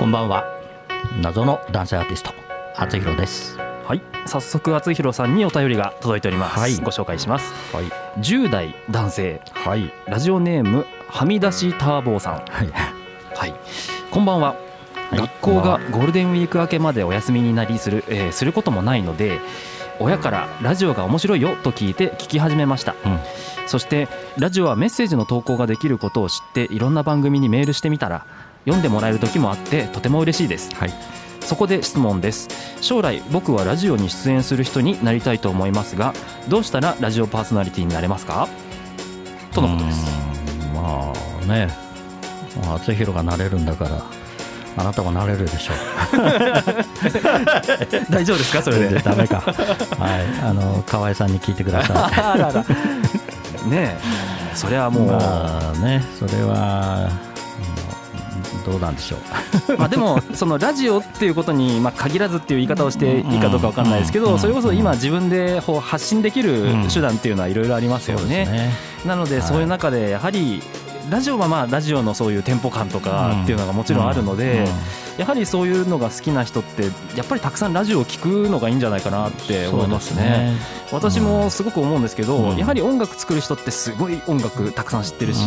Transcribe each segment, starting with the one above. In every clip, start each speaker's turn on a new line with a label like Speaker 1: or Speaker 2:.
Speaker 1: こんばんは。謎の男性アーティスト厚弘です。
Speaker 2: はい。早速厚弘さんにお便りが届いております、
Speaker 1: はい。
Speaker 2: ご紹介します。
Speaker 1: はい。
Speaker 2: 10代男性。
Speaker 1: はい。
Speaker 2: ラジオネームはみ出しターボーさん。
Speaker 1: はい。
Speaker 2: はい。こんばんは。
Speaker 1: はい。
Speaker 2: 学校がゴールデンウィーク明けまでお休みになりする、えーすることもないので親からラジオが面白いよと聞いて聞き始めました、
Speaker 1: うん。
Speaker 2: そしてラジオはメッセージの投稿ができることを知っていろんな番組にメールしてみたら読んでもらえる時もあってとても嬉しいです。
Speaker 1: はい。
Speaker 2: そこで質問です。将来僕はラジオに出演する人になりたいと思いますがどうしたらラジオパーソナリティになれますか？とのことです。
Speaker 1: まあね。まあ厚弘がなれるんだからあなたもなれるでしょ
Speaker 2: 大丈夫ですか？それで。
Speaker 1: うダメか。はい。あの河合さんに聞いてください。
Speaker 2: ねえ。それはもう、
Speaker 1: まあね。それはうんどうなんでしょう。
Speaker 2: まあでもそのラジオっていうことにまあ限らずっていう言い方をしていいかどうかわかんないですけ
Speaker 1: うん。
Speaker 2: どそれこそ今自分でこう発信できる手段っていうのはいろいろありますよね。なので
Speaker 1: はい。
Speaker 2: そういう中でやはりラジオはまあラジオのそういうテンポ感とかっていうのがもちろんあるのでやはりそういうのが好きな人ってやっぱりたくさんラジオを聞くのがいいんじゃないかなって思いますね。私もすごく思うんですけど、
Speaker 1: うん。
Speaker 2: やはり音楽作る人ってすごい音楽たくさん知ってるし、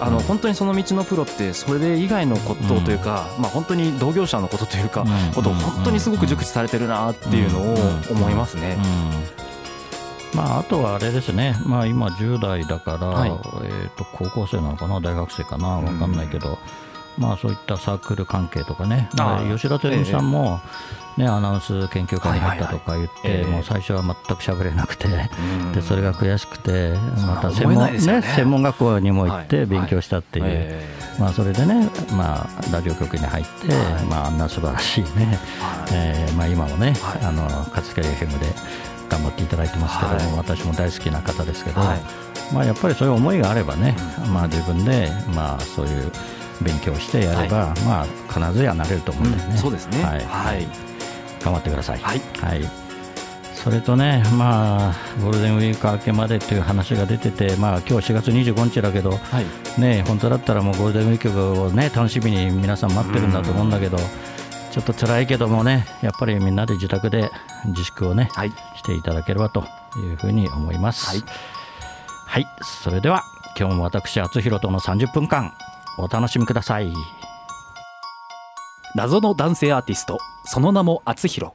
Speaker 2: あの本当にその道のプロってそれで以外のことというか、まあ本当に同業者のことというか、
Speaker 1: うん。
Speaker 2: ことを本当にすごく熟知されてるなっていうのを思いますね。
Speaker 1: うんまあ、あとはあれですね、まあ、今10代だから、
Speaker 2: はい。
Speaker 1: えー、と高校生なのかな？大学生かな？分かんないけど、まあ、そういったサークル関係とかね。
Speaker 2: あ
Speaker 1: 吉田照美さんも、ねアナウンス研究会に入ったとか言って、
Speaker 2: はいはい。はいええ。
Speaker 1: もう最初は全く喋れなくて、
Speaker 2: うん。
Speaker 1: でそれが悔しくてまた専門,、
Speaker 2: ね
Speaker 1: 専門学校にも行って
Speaker 2: はい。
Speaker 1: 勉強したっていう、
Speaker 2: え
Speaker 1: まあ、それでね、まあ、ラジオ局に入って、
Speaker 2: はい。
Speaker 1: まあ、あんな素晴らしいね、
Speaker 2: ー
Speaker 1: えーまあ、今もね、
Speaker 2: はい。
Speaker 1: あの勝木 FM で頑張っていただいてますけども、
Speaker 2: はい。
Speaker 1: 私も大好きな方ですけど、
Speaker 2: はい。
Speaker 1: まあ、やっぱりそういう思いがあればね、まあ、自分で、まあ、そういう勉強してやれば、まあ、必ずやなれると思うんでね、
Speaker 2: うんそうですね。
Speaker 1: はい。
Speaker 2: はい。
Speaker 1: 頑張ってください。
Speaker 2: はい。
Speaker 1: それとね、まあ、ゴールデンウィーク明けまでという話が出てて、まあ今日4月25日だけど、
Speaker 2: はい。
Speaker 1: ね、本当だったらもうゴールデンウィークを、ね、楽しみに皆さん待ってるんだと思うんだけど、ちょっと辛いけどもね、やっぱりみんなで自宅で自粛をね、
Speaker 2: はい。
Speaker 1: していただければというふうに思います。
Speaker 2: はい
Speaker 1: はい、それでは今日も私、厚弘との30分間、お楽しみください。
Speaker 2: 謎の男性アーティストその名も厚弘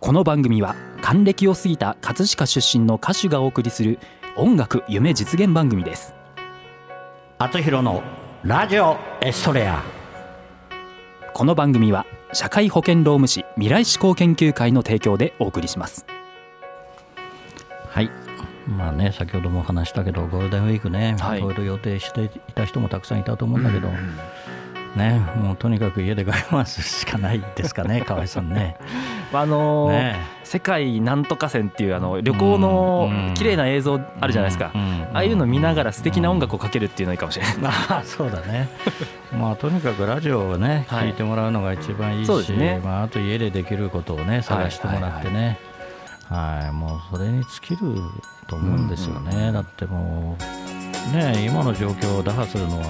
Speaker 2: この番組は還暦を過ぎた葛飾出身の歌手がお送りする音楽夢実現番組です
Speaker 1: 厚弘のラジオエストレア。
Speaker 2: この番組は社会保険労務士未来志向研究会の提供でお送りします。
Speaker 1: はい。まあね、先ほども話したけど、ゴールデンウィークね、
Speaker 2: はい。
Speaker 1: いろいろ予定していた人もたくさんいたと思うんだけど、ね、もうとにかく家で我慢するしかないですかね、河合さんね。
Speaker 2: あのー
Speaker 1: ね。
Speaker 2: 世界なんとか線っていうあの旅行の
Speaker 1: うん
Speaker 2: 綺麗な映像あるじゃないですか、
Speaker 1: うんうん
Speaker 2: ああいうの見ながら素敵な音楽をかけるっていうのがいいかもしれない、
Speaker 1: まあ そうだね。まあとにかくラジオをね、
Speaker 2: はい。
Speaker 1: 聞いてもらうのが一番いいし、
Speaker 2: そうですね。
Speaker 1: まああと家でできることをね探してもらってね。はい、もうそれに尽きると思うんですよね。だってもうね今の状況を打破するのは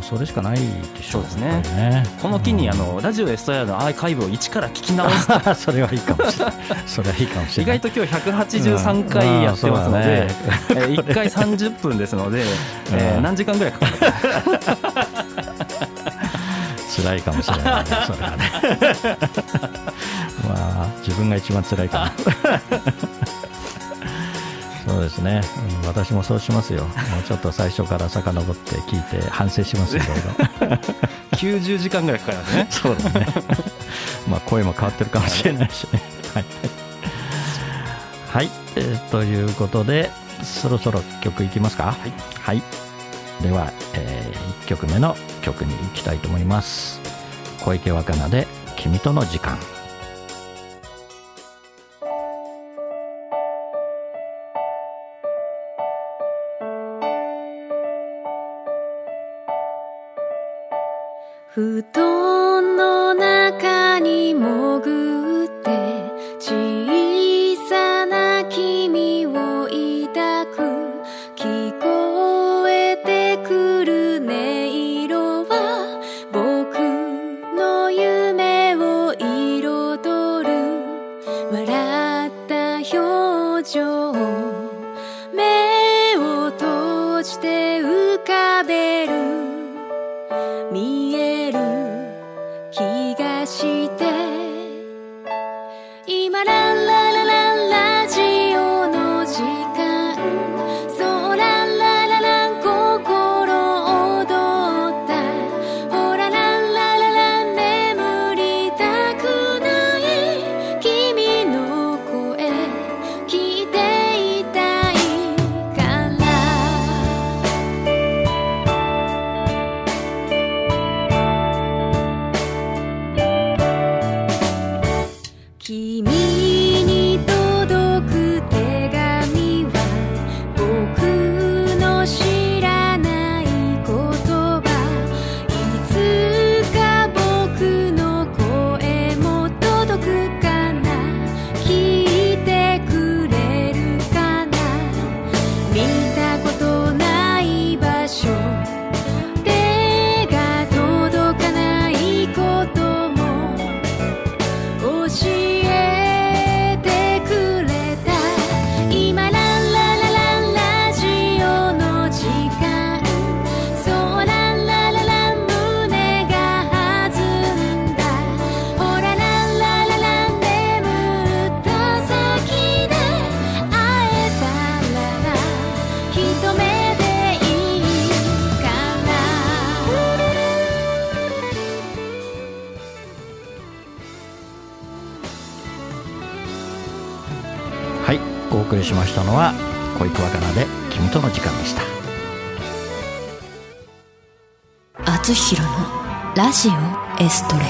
Speaker 1: もうそれしかないでしょ
Speaker 2: そうですね
Speaker 1: ね
Speaker 2: この機にあのラジオエストラのアーカイブを一から聞き直す
Speaker 1: うん それはいいかもしれない。それはいいかもしれない。
Speaker 2: 意外と今日183回やってますので、
Speaker 1: うん
Speaker 2: えー1回30分ですので、えー
Speaker 1: うん
Speaker 2: 何時間ぐらいかかるか
Speaker 1: 辛いかもしれないね、それはね。まあ、自分が一番辛いかも。そうですね、うん私もそうしますよ。もうちょっと最初から遡って聞いて反省しますよ、いろいろ。
Speaker 2: 90時間ぐらいかかりますね
Speaker 1: そうだね。まあ、声も変わってるかもしれないしね。はい。はい、えーということで、そろそろ曲いきますか？
Speaker 2: はい。
Speaker 1: はい。では、え1曲目の曲に行きたいと思います。小池若菜で、君との時間。
Speaker 3: 布君
Speaker 1: 送りしましたのは小池若菜で君との時間でした。
Speaker 3: 厚弘のラジオエストレア。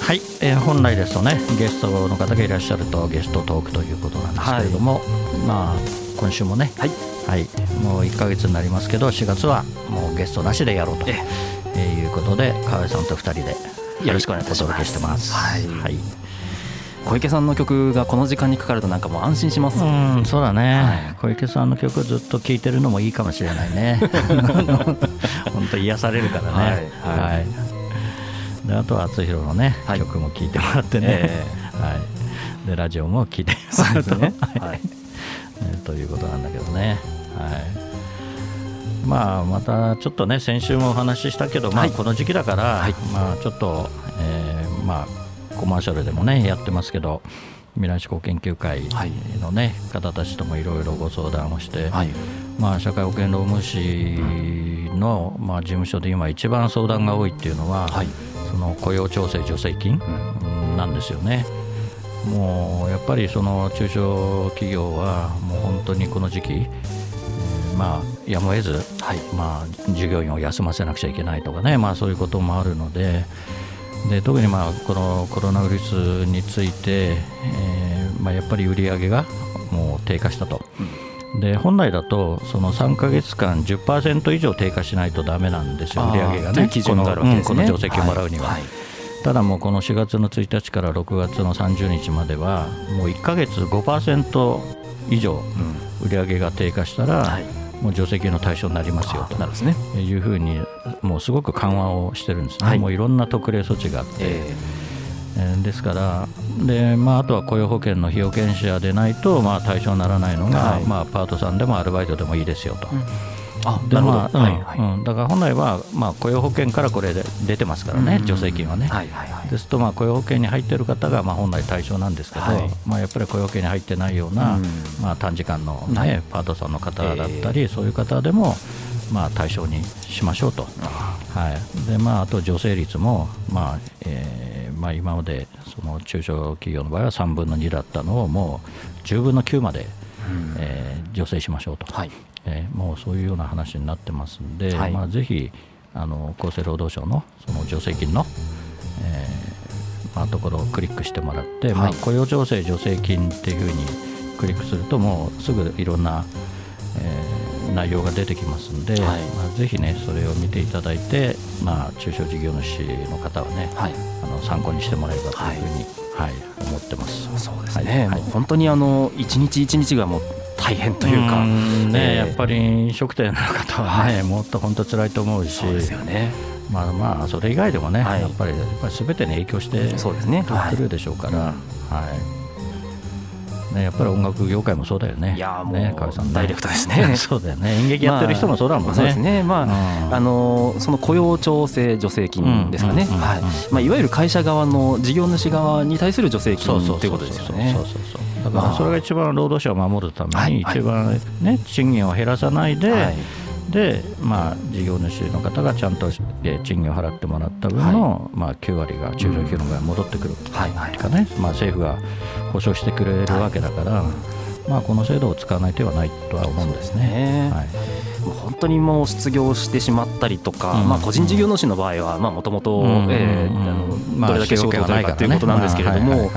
Speaker 1: はい、えー本来ですとねゲストの方がいらっしゃるとゲストトークということなんですけれども、まあ今週もね
Speaker 2: はい
Speaker 1: はい、もう1ヶ月になりますけど4月はもうゲストなしでやろうと、
Speaker 2: え
Speaker 1: え。ーいうことで川合さんと2人で
Speaker 2: よろしくお願いいたします。
Speaker 1: お届けしてます
Speaker 2: はい。
Speaker 1: はい、
Speaker 2: 小池さんの曲がこの時間にかかるとなんかもう安心します、
Speaker 1: うんそうだね、
Speaker 2: はい。
Speaker 1: 小池さんの曲をずっと聴いてるのもいいかもしれないね。本当癒されるからね。
Speaker 2: はい。はい。
Speaker 1: であとは厚弘のね、
Speaker 2: はい。
Speaker 1: 曲も聴いてもらってね、
Speaker 2: え
Speaker 1: はい、でラジオも聴いてもらうと
Speaker 2: ですね、はい、
Speaker 1: えーということなんだけどね、はい、まあまたちょっとね先週もお話ししたけど、まあ、
Speaker 2: はい。
Speaker 1: この時期だから、
Speaker 2: はい。
Speaker 1: まあ、ちょっと、えーまあ、コマーシャルでもねやってますけど未来志向研究会の、ね方たちともいろいろご相談をして、
Speaker 2: はい。
Speaker 1: まあ、社会保険労務士の、まあ、事務所で今一番相談が多いっていうのは、
Speaker 2: はい。
Speaker 1: その雇用調整助成金、うん。なんですよね。もうやっぱりその中小企業はもう本当にこの時期、えーまあやむを得ず、
Speaker 2: はい。
Speaker 1: まあ、従業員を休ませなくちゃいけないとかね、まあ、そういうこともあるのでで特にまあこのコロナウイルスについて、えーまあ、やっぱり売り上げがもう低下したと。で本来だとその3か月間10%以上低下しないとダメなんですよ、売り上げがね。
Speaker 2: があるわけですね。
Speaker 1: この,、定石をもらうには。
Speaker 2: はい。はい
Speaker 1: ただもうこの4月の1日から6月の30日まではもう1ヶ月5%以上売り上げが低下したら、
Speaker 2: はい
Speaker 1: もう助成金の対象になりますよと
Speaker 2: なるほどね。
Speaker 1: いうふうにもうすごく緩和をしてるんですね、
Speaker 2: はい。
Speaker 1: もういろんな特例措置があって、
Speaker 2: え
Speaker 1: え。ーですからで、まあ、あとは雇用保険の被保険者でないと、まあ、対象にならないのが、
Speaker 2: はい。
Speaker 1: まあ、パートさんでもアルバイトでもいいですよと。
Speaker 2: ーあ
Speaker 1: で
Speaker 2: なるほど、
Speaker 1: まあうん
Speaker 2: はいはい。
Speaker 1: うん。だから本来は、まあ、雇用保険からこれで出てますからね、助成金はね。
Speaker 2: はいはいはい。
Speaker 1: ですとまあ雇用保険に入っている方がまあ本来対象なんですけど、
Speaker 2: はい。
Speaker 1: まあ、やっぱり雇用保険に入ってないような、
Speaker 2: うん。
Speaker 1: まあ、短時間の、ね
Speaker 2: はい。
Speaker 1: パートさんの方だったり、そういう方でもまあ対象にしましょうと、はい。でまあ、あと助成率も、まあえーまあ、今までその中小企業の場合は3分の2だったのをもう10分の9まで、
Speaker 2: うん。
Speaker 1: えー助成しましょうと、
Speaker 2: はい
Speaker 1: えーもうそういうような話になってますんで、
Speaker 2: はい。
Speaker 1: まあ、ぜひあの厚生労働省のその助成金の、えーまあ、ところをクリックしてもらって、まあ、
Speaker 2: はい
Speaker 1: 雇用調整助成金っていうふうにクリックするともうすぐいろんな、えー内容が出てきますんで、
Speaker 2: はい。
Speaker 1: まあ、ぜひねそれを見ていただいて、まあ、中小事業主の方はね、
Speaker 2: はい。
Speaker 1: あの参考にしてもらえればというふうに、はい。思ってます。
Speaker 2: そうですね、
Speaker 1: はい。
Speaker 2: もう本当にあの一日一日がもう大変というか。
Speaker 1: ん。ね、
Speaker 2: えー
Speaker 1: やっぱり飲食店の方はね、もっと本当辛いと思うし。
Speaker 2: そうですよね。
Speaker 1: まあまあそれ以外でもね、
Speaker 2: はい。
Speaker 1: やっぱりやっぱり全てに影響してくるでしょうから、
Speaker 2: うん。
Speaker 1: はいね、やっぱり音楽業界もそうだよね。
Speaker 2: いやーもう
Speaker 1: ね、川さんね。
Speaker 2: ダイレクトですね。
Speaker 1: そうだよね。演劇やってる人もそうだもんね。
Speaker 2: まあそうですね、まあ
Speaker 1: うん。
Speaker 2: あのその雇用調整助成金ですかね、い。まあ、いわゆる会社側の事業主側に対する助成金ということですよね。
Speaker 1: そう。そうだからそれが一番労働者を守るために
Speaker 2: はい。
Speaker 1: 一番ね賃金を減らさないで、
Speaker 2: はい
Speaker 1: でまあ事業主の方がちゃんとえー賃金を払ってもらった分の、まあ9割が中小企業の側に戻ってくる。
Speaker 2: はいはい。
Speaker 1: かね、まあ政府が保証してくれるわけだから、まあこの制度を使わない手はないとは思うんですね。
Speaker 2: ね。
Speaker 1: はい
Speaker 2: 本当にもう失業してしまったりとか、
Speaker 1: うん。
Speaker 2: まあ、個人事業主の場合はもともとどれだけ仕事を取るかということなんですけれども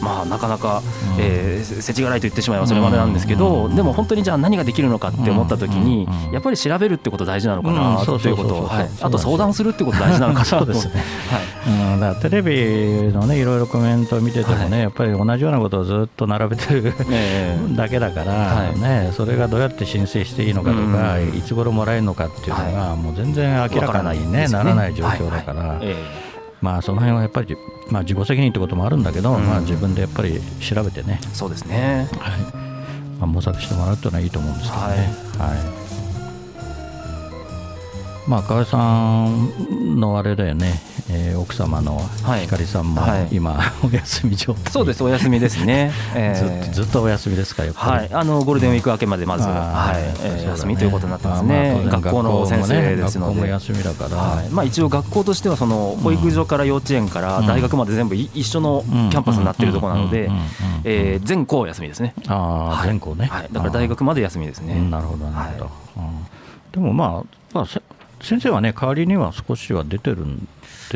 Speaker 1: まあ
Speaker 2: なかなか
Speaker 1: うん。
Speaker 2: えー世知辛いと言ってしまえばそれまでなんですけど
Speaker 1: うん。
Speaker 2: でも本当にじゃあ何ができるのかって思った時にやっぱり調べるってこと大事なのかなということあと相談するってこと大事なのかな
Speaker 1: そうですね。
Speaker 2: はい。
Speaker 1: うん、だテレビのねいろいろコメントを見ててもね、
Speaker 2: はい。
Speaker 1: やっぱり同じようなことをずっと並べてる
Speaker 2: ええ。
Speaker 1: だけだから、
Speaker 2: はい。
Speaker 1: ね、それがどうやって申請していいのかとか、
Speaker 2: うん
Speaker 1: いつ頃もらえるのかっていうのが、もう全然明らかに、ねならない状況だから、まあ、その辺はやっぱり、まあ、自己責任ってこともあるんだけど、
Speaker 2: うん。
Speaker 1: まあ、自分でやっぱり調べてね、
Speaker 2: えそうですね。
Speaker 1: はい。まあ、模索してもらうっていうのはいいと思うんですけどね。はい。まあ、河合さんのあれだよね、えー奥様の
Speaker 2: はい。
Speaker 1: 光さんも
Speaker 2: はい。
Speaker 1: 今、お休み状態、
Speaker 2: そうですお休みですね。え
Speaker 1: ず
Speaker 2: え
Speaker 1: っとずっとお休みですか、やっぱり。
Speaker 2: はい、あのゴールデンウィーク明けまでまず、は。い。
Speaker 1: ね。
Speaker 2: 休みということになってます
Speaker 1: まあ
Speaker 2: ね、
Speaker 1: まあ
Speaker 2: 学校の先生ですので、
Speaker 1: 学校も休みだから、
Speaker 2: はい。まあ、一応、学校としてはその保育所から幼稚園から大学まで全部い一緒のキャンパスになっているところなので全校休みですね、
Speaker 1: ああ、
Speaker 2: はい。
Speaker 1: 全校ね、
Speaker 2: はい、だから大学まで休みです
Speaker 1: うん。
Speaker 2: ね。
Speaker 1: なるほど、なるほど、うん。でもまあ、まあ、せ先生はね、代わりには少しは出てるん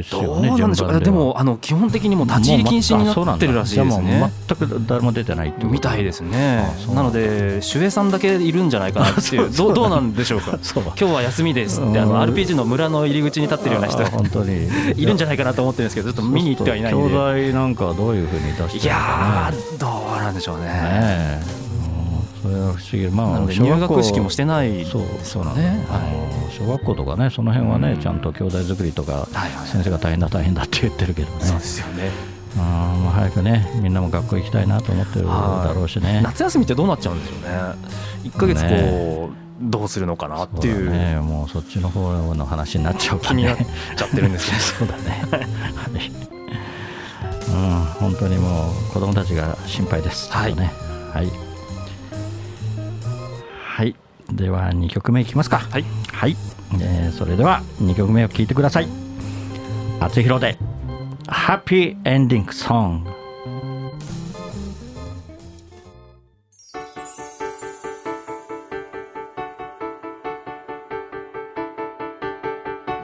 Speaker 1: です
Speaker 2: ど
Speaker 1: よね、
Speaker 2: うなんでしでもあの基本的にもう立ち入り禁止になってるらしいですね。
Speaker 1: 全く誰も出てない
Speaker 2: みたいですね。なので、守衛さんだけいるんじゃないかなっていう、どうどうなんでしょうか、今日は休みですって、あ
Speaker 1: うん。
Speaker 2: の RPG の村の入り口に立ってるような人。
Speaker 1: あ本当に。
Speaker 2: いるんじゃないかなと思ってるんですけど、ちょっと見に行ってはいないんで。
Speaker 1: 兄弟なんかはどういうふうに出して
Speaker 2: い
Speaker 1: るのか
Speaker 2: やどうなんでしょうね。
Speaker 1: それは不思議、まあ、
Speaker 2: 入学式もしてないです
Speaker 1: そう
Speaker 2: よ
Speaker 1: そうなんだ、
Speaker 2: ね。
Speaker 1: あの小学校とかね、その辺はね、
Speaker 2: うん
Speaker 1: ちゃんと兄弟作りとか、
Speaker 2: はいはい
Speaker 1: 先生が大変だ、大変だって言ってるけどね、
Speaker 2: そうですよね。
Speaker 1: うんまあ、早くね、みんなも学校行きたいなと思ってるだろうしね。
Speaker 2: 夏休みってどうなっちゃうんでしょうね。1ヶ月こう、どうするのかなっていう
Speaker 1: ね、もうそっちの方の話になっちゃうからね
Speaker 2: 気になっ。ちゃってるんですけど。
Speaker 1: そうだね。はい。うん、本当にもう子供たちが心配です。
Speaker 2: はい。
Speaker 1: はい。では2曲目いきますか。
Speaker 2: はい。
Speaker 1: はい。えーそれでは2曲目を聴いてください。厚弘でハッピーエンディングソング。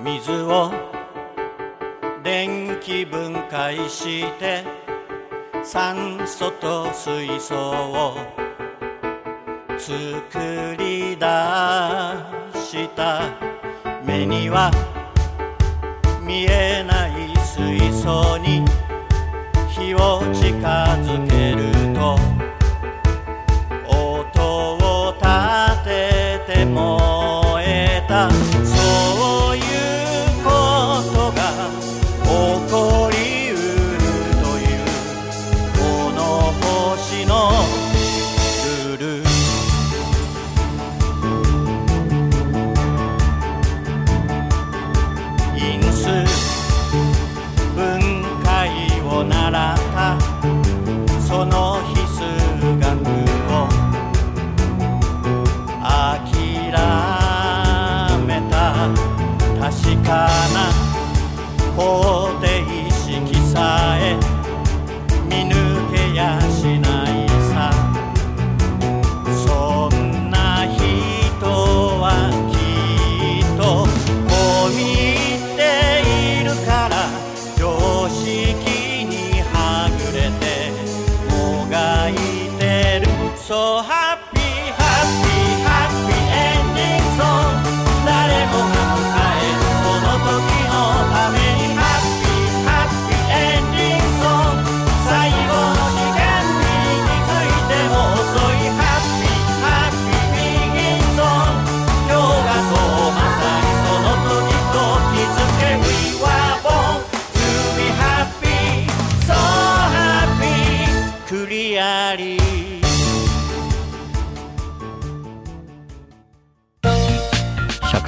Speaker 4: 水を電気分解して酸素と水素を作り出した。目には見えない水槽に火を近づける。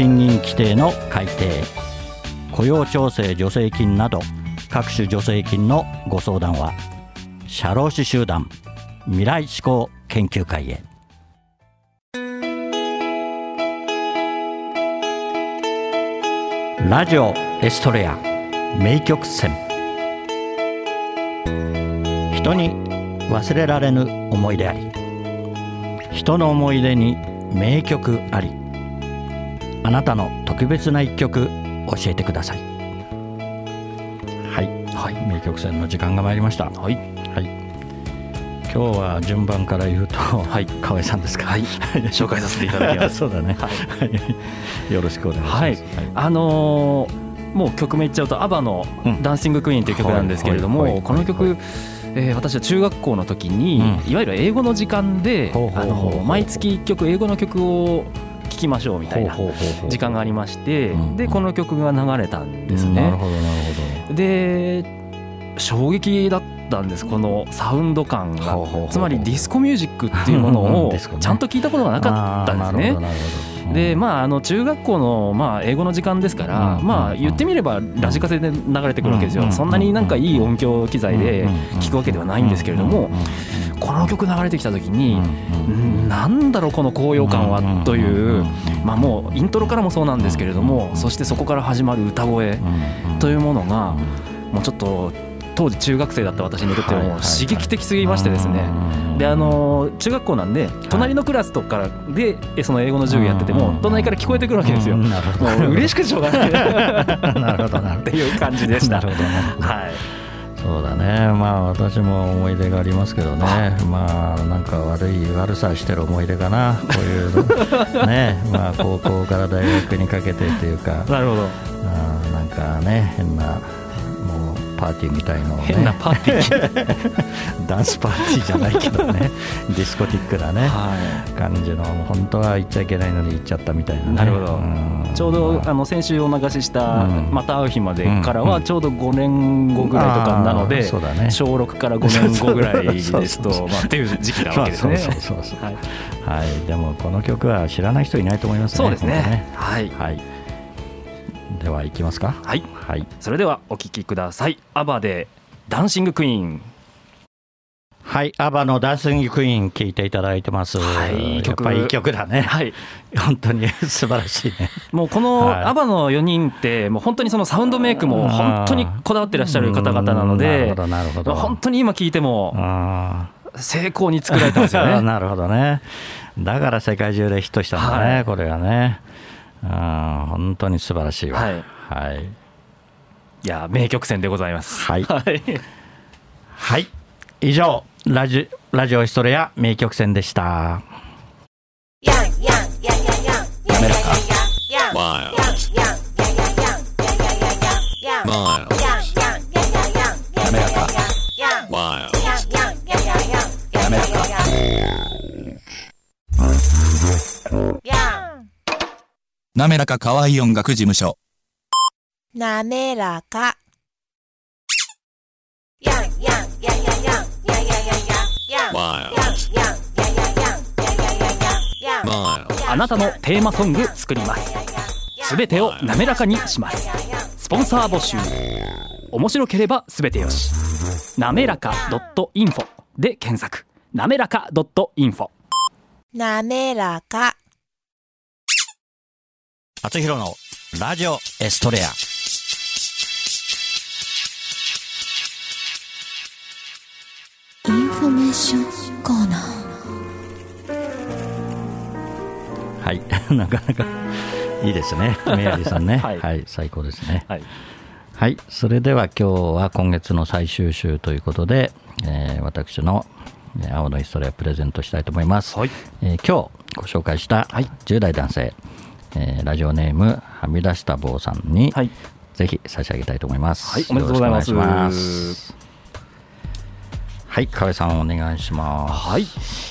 Speaker 1: 賃金規定の改定雇用調整助成金など各種助成金のご相談は社労士集団未来志向研究会へ「ラジオエストレア名曲線」人に忘れられぬ思い出あり。人の思い出に名曲あり。あなたの特別な一曲教えてください。はい、はい、名曲選の時間が参りました。はい、はい、今日は順番から言うと、はい、河合さんですか、
Speaker 2: はい、紹介させていただきます。
Speaker 1: そうだね、はい、よろしくお願いします、はい、
Speaker 2: あのー、もう曲名言っちゃうと ABBA の「ダンシング・クイーン」という曲なんですけれども、この曲、えー、私は中学校の時に、いわゆる英語の時間で、あの毎月1曲英語の曲をきましょうみたいな時間がありまして、でこの曲が流れたんですね。で衝撃だったんですこのサウンド感が。つまりディスコミュージックっていうものを ちゃんと聞いたことがなかったんですね。でまあ、あの中学校の、まあ、英語の時間ですから、まあ、言ってみればラジカセで流れてくるわけですよ、そんなになんかいい音響機材で聞くわけではないんですけれども、この曲流れてきた時に、うんなんだろうこの高揚感はという、まあ、もうイントロからもそうなんですけれどもそしてそこから始まる歌声というものがもうちょっと当時中学生だった私にとっても刺激的すぎましてですね、であの中学校なんで隣のクラスとかでその英語の授業やってても隣から聞こえてくるわけですよ、もう嬉しくてしょうがないなるほどなっていう感じでした。はい
Speaker 1: そうだね。まあ私も思い出がありますけどね。まあなんか悪い悪さしてる思い出かな。こういうね。まあ高校から大学にかけてというか。
Speaker 2: なるほど。
Speaker 1: あなんかね変なパーティーみたいのを、ね、
Speaker 2: 変なパーティー。
Speaker 1: ダンスパーティーじゃないけどね。ディスコティックなね、はい、感じの本当は行っちゃいけないのに行っちゃったみたいな、ね、
Speaker 2: なるほど、ちょうど、あの先週お流しした、また会う日までからはちょうど5年後ぐらいとかなので、うんうんね、小6から5年後ぐらいですとっていう時期なわけですね。
Speaker 1: はい、でもこの曲は知らない人いないと思いますね。
Speaker 2: そうですね。はい、はい。
Speaker 1: ではいきますか。
Speaker 2: はい、はい、それではお聴きください。アバでダンシングクイーン。
Speaker 1: はい、アバのダンシングクイーン聞いていただいてます。はい、やっいい曲だね。はい、本当に 素晴らしいね。
Speaker 2: もうこのアバの4人ってもう本当にそのサウンドメイクも本当にこだわっていらっしゃる方々なので、なるほどなるほど。本当に今聞いても成功に作られたんですよね。
Speaker 1: なるほどね。だから世界中でヒットしたんだね、はい、これがね。あ本当に素晴らしいわ。はい。はい、
Speaker 2: いや名曲戦でございます。
Speaker 1: はい。はい。以上ラジラジオヒストレア名曲戦でした。やめろか。
Speaker 5: 滑らか滑らかなめらか可愛い音楽事務所
Speaker 6: なめらか。
Speaker 2: あなたのテーマソング作りますすべてを滑らかにしますスポンサー募集面白ければすべてよしなめらか .info で検索なめらか .info
Speaker 6: なめらか。
Speaker 1: あつひろのラジオエストレア。
Speaker 3: インフォメーションコーナー。
Speaker 1: はい、なかなかいいですね、メアリーさんね、は、
Speaker 2: はい。い
Speaker 1: 最高ですね。
Speaker 2: はい。
Speaker 1: はい、それでは今日は今月の最終週ということで、えー私のえー青のヒストレアプレゼントしたいと思います。
Speaker 2: はい。
Speaker 1: えー今日ご紹介した
Speaker 2: はい。
Speaker 1: 10代男性、えーラジオネームはみ出した坊さんに、
Speaker 2: はい。
Speaker 1: ぜひ差し上げたいと思います。
Speaker 2: はいおめでとうございます
Speaker 1: はい、河合さんお願いします。
Speaker 2: はい、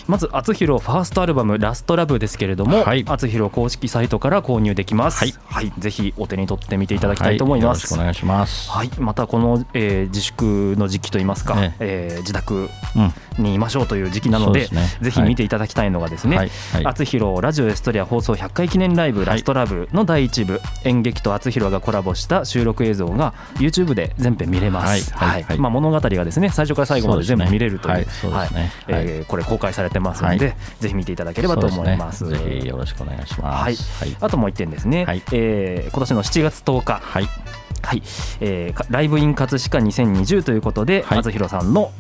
Speaker 2: まず、あつひろファーストアルバム、ラストラブですけれども、
Speaker 1: はい。
Speaker 2: あつひろ公式サイトから購入できます。
Speaker 1: はい。
Speaker 2: ぜひお手に取ってみていただきたいと思います。
Speaker 1: はよろしくお願いします。
Speaker 2: はい、またこの、えー自粛の時期といいますか、
Speaker 1: え
Speaker 2: えー自宅
Speaker 1: うん、
Speaker 2: にいましょうという時期なので、
Speaker 1: そうですね。
Speaker 2: ぜひ見ていただきたいのがですね、
Speaker 1: はい。はい。
Speaker 2: あつひろラジオエストリア放送100回記念ライブ、ラストラブの第1部、演劇とあつひろがコラボした収録映像が YouTube で全編見れます。
Speaker 1: はい。はい。はい。
Speaker 2: まあ、物語がですね最初から最後まで全部見れるという、
Speaker 1: そうですね。
Speaker 2: はい。
Speaker 1: はい。
Speaker 2: えーこれ公開されてますので、
Speaker 1: はい。
Speaker 2: ぜひ見ていただければと思います。
Speaker 1: ぜひよろしくお願いします。
Speaker 2: はい。
Speaker 1: はい。
Speaker 2: あともう一点ですね、
Speaker 1: はい。
Speaker 2: えー今年の7月10日、
Speaker 1: はい。
Speaker 2: はい。えーかライブイン葛飾2020ということで、
Speaker 1: はい。
Speaker 2: あつひろさんの、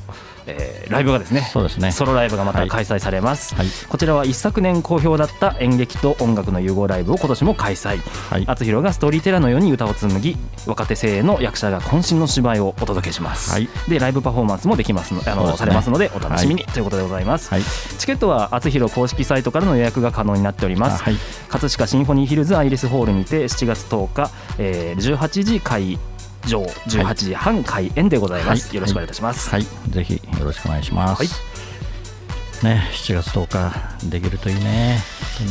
Speaker 2: えーライブがですね
Speaker 1: そうですね。
Speaker 2: ソロライブがまた
Speaker 1: はい。
Speaker 2: 開催されます、
Speaker 1: はい。
Speaker 2: こちらは一昨年好評だった演劇と音楽の融合ライブを今年も開催。
Speaker 1: はい。
Speaker 2: あつひろがストーリーテラーのように歌を紡ぎ若手精鋭の役者が渾身の芝居をお届けします、
Speaker 1: はい。
Speaker 2: でライブパフォーマンスもできますのあの、
Speaker 1: ね。
Speaker 2: されますのでお楽しみに、ということでございます、
Speaker 1: はい。
Speaker 2: チケットはあつひろ公式サイトからの予約が可能になっております、
Speaker 1: はい。
Speaker 2: 葛飾シンフォニーヒルズアイリスホールにて7月10日、えー18時会場18時半開演でございます、
Speaker 1: はい。
Speaker 2: よろしくお願いいたします、
Speaker 1: はい。ぜひよろしくお願いします。
Speaker 2: はい。
Speaker 1: ね、7月10日できるといいね。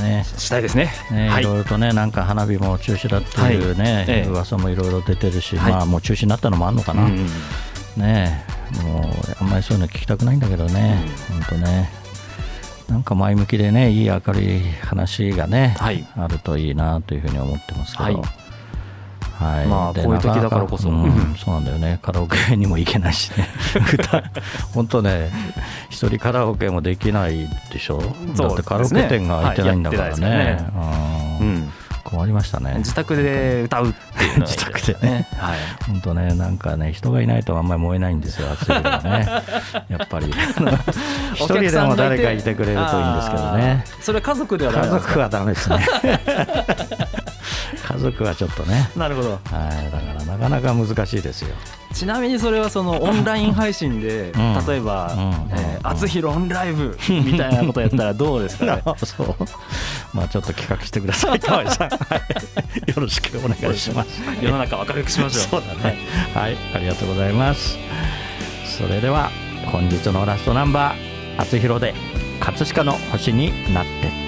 Speaker 1: ね。
Speaker 2: したいですね。
Speaker 1: ね、
Speaker 2: はい。
Speaker 1: いろいろとね、なんか花火も中止だっていうね、
Speaker 2: はい。ええ。
Speaker 1: 噂もいろいろ出てるし、
Speaker 2: はい。
Speaker 1: まあもう中止になったのもあるのかな、
Speaker 2: うん
Speaker 1: ねもうあんまりそういうの聞きたくないんだけどね、本当ね、なんか前向きでね、いい明るい話がね、
Speaker 2: はい。
Speaker 1: あるといいなというふうに思ってますけど。
Speaker 2: はい
Speaker 1: はい。で
Speaker 2: まあこういう時だからこそ。うん
Speaker 1: そうなんだよね、カラオケにも行けないしね、歌、本当ね、一人カラオケもできないでしょ、だってカラオケ店が開いてないんだから
Speaker 2: はいや
Speaker 1: ね。う
Speaker 2: うん。ん
Speaker 1: 困りましたね、
Speaker 2: 自宅で歌うっていう
Speaker 1: 自宅でね。
Speaker 2: はい。
Speaker 1: 本当ね、なんかね、人がいないとあんまり燃えないんですよ、暑いからね、やっぱり、一人でも誰かいてくれるといいんですけどね、
Speaker 2: それは家族ではダ
Speaker 1: 家族はダメですね、家族はちょっとね、
Speaker 2: なるほど。
Speaker 1: はい、だからなかなか難しいですよ。
Speaker 2: ちなみにそれはそのオンライン配信で、
Speaker 1: ん。
Speaker 2: 例えば
Speaker 1: うん「
Speaker 2: えー
Speaker 1: うん。
Speaker 2: あつひろオンライブ」みたいなことやったらどうですかね？
Speaker 1: そう、まあちょっと企画してください、河合さん、はい、よろしくお願いします。
Speaker 2: 世の中明るくしましょう。
Speaker 1: そうだね。はい、ありがとうございます。それでは本日のラストナンバー、あつひろで葛飾の星になって。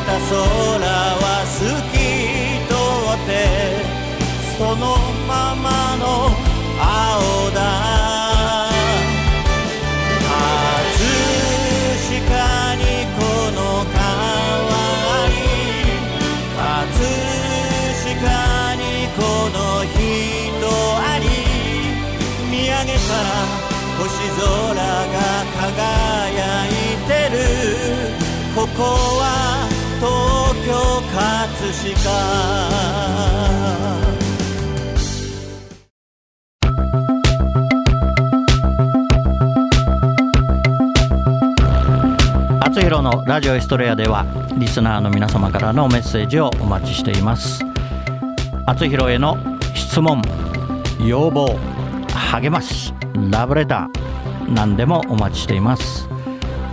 Speaker 4: た空は透き通ってそのままの青だ葛飾にこの川に葛飾にこの人あり見上げたら星空が輝いてるここは東京葛飾。
Speaker 1: あつひろのラジオエストレアではリスナーの皆様からのメッセージをお待ちしています。あつひろへの質問。要望。励まし。ラブレター。何でもお待ちしています。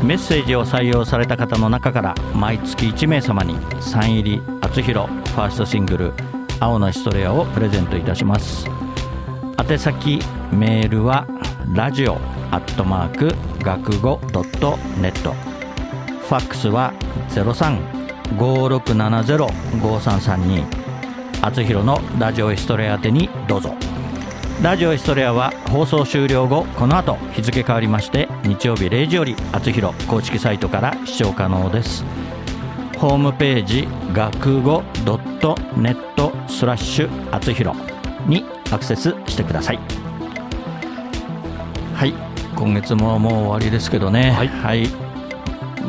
Speaker 1: メッセージを採用された方の中から毎月1名様にサイン入りあつひろファーストシングル「青のエストレア」をプレゼントいたします。宛先メールはラジオアットマーク学語ドットネット。ファックスは0356705332あつひろのラジオヒストレア宛てにどうぞ。ラジオヒストレアは放送終了後この後日付変わりまして日曜日0時よりあつひろ公式サイトから視聴可能です。ホームページ学語ドットネットスラッシュあつひろにアクセスしてください。はい今月ももう終わりですけどね。はい、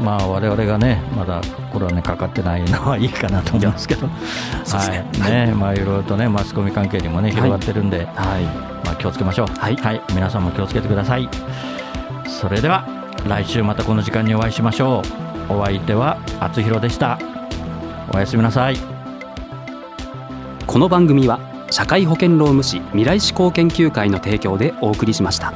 Speaker 1: まあ我々がねまだコロナにかかってないのはいいかなと思いますけど。はい。ねまあいろいろとねマスコミ関係にもね広がってるんで、
Speaker 2: はい。
Speaker 1: まあ、気をつけましょう。
Speaker 2: はい。
Speaker 1: 皆さんも気をつけてください。それでは来週またこの時間にお会いしましょう。お相手はあつひろでした。おやすみなさい。
Speaker 7: この番組は社会保険労務士未来志向研究会の提供でお送りしました。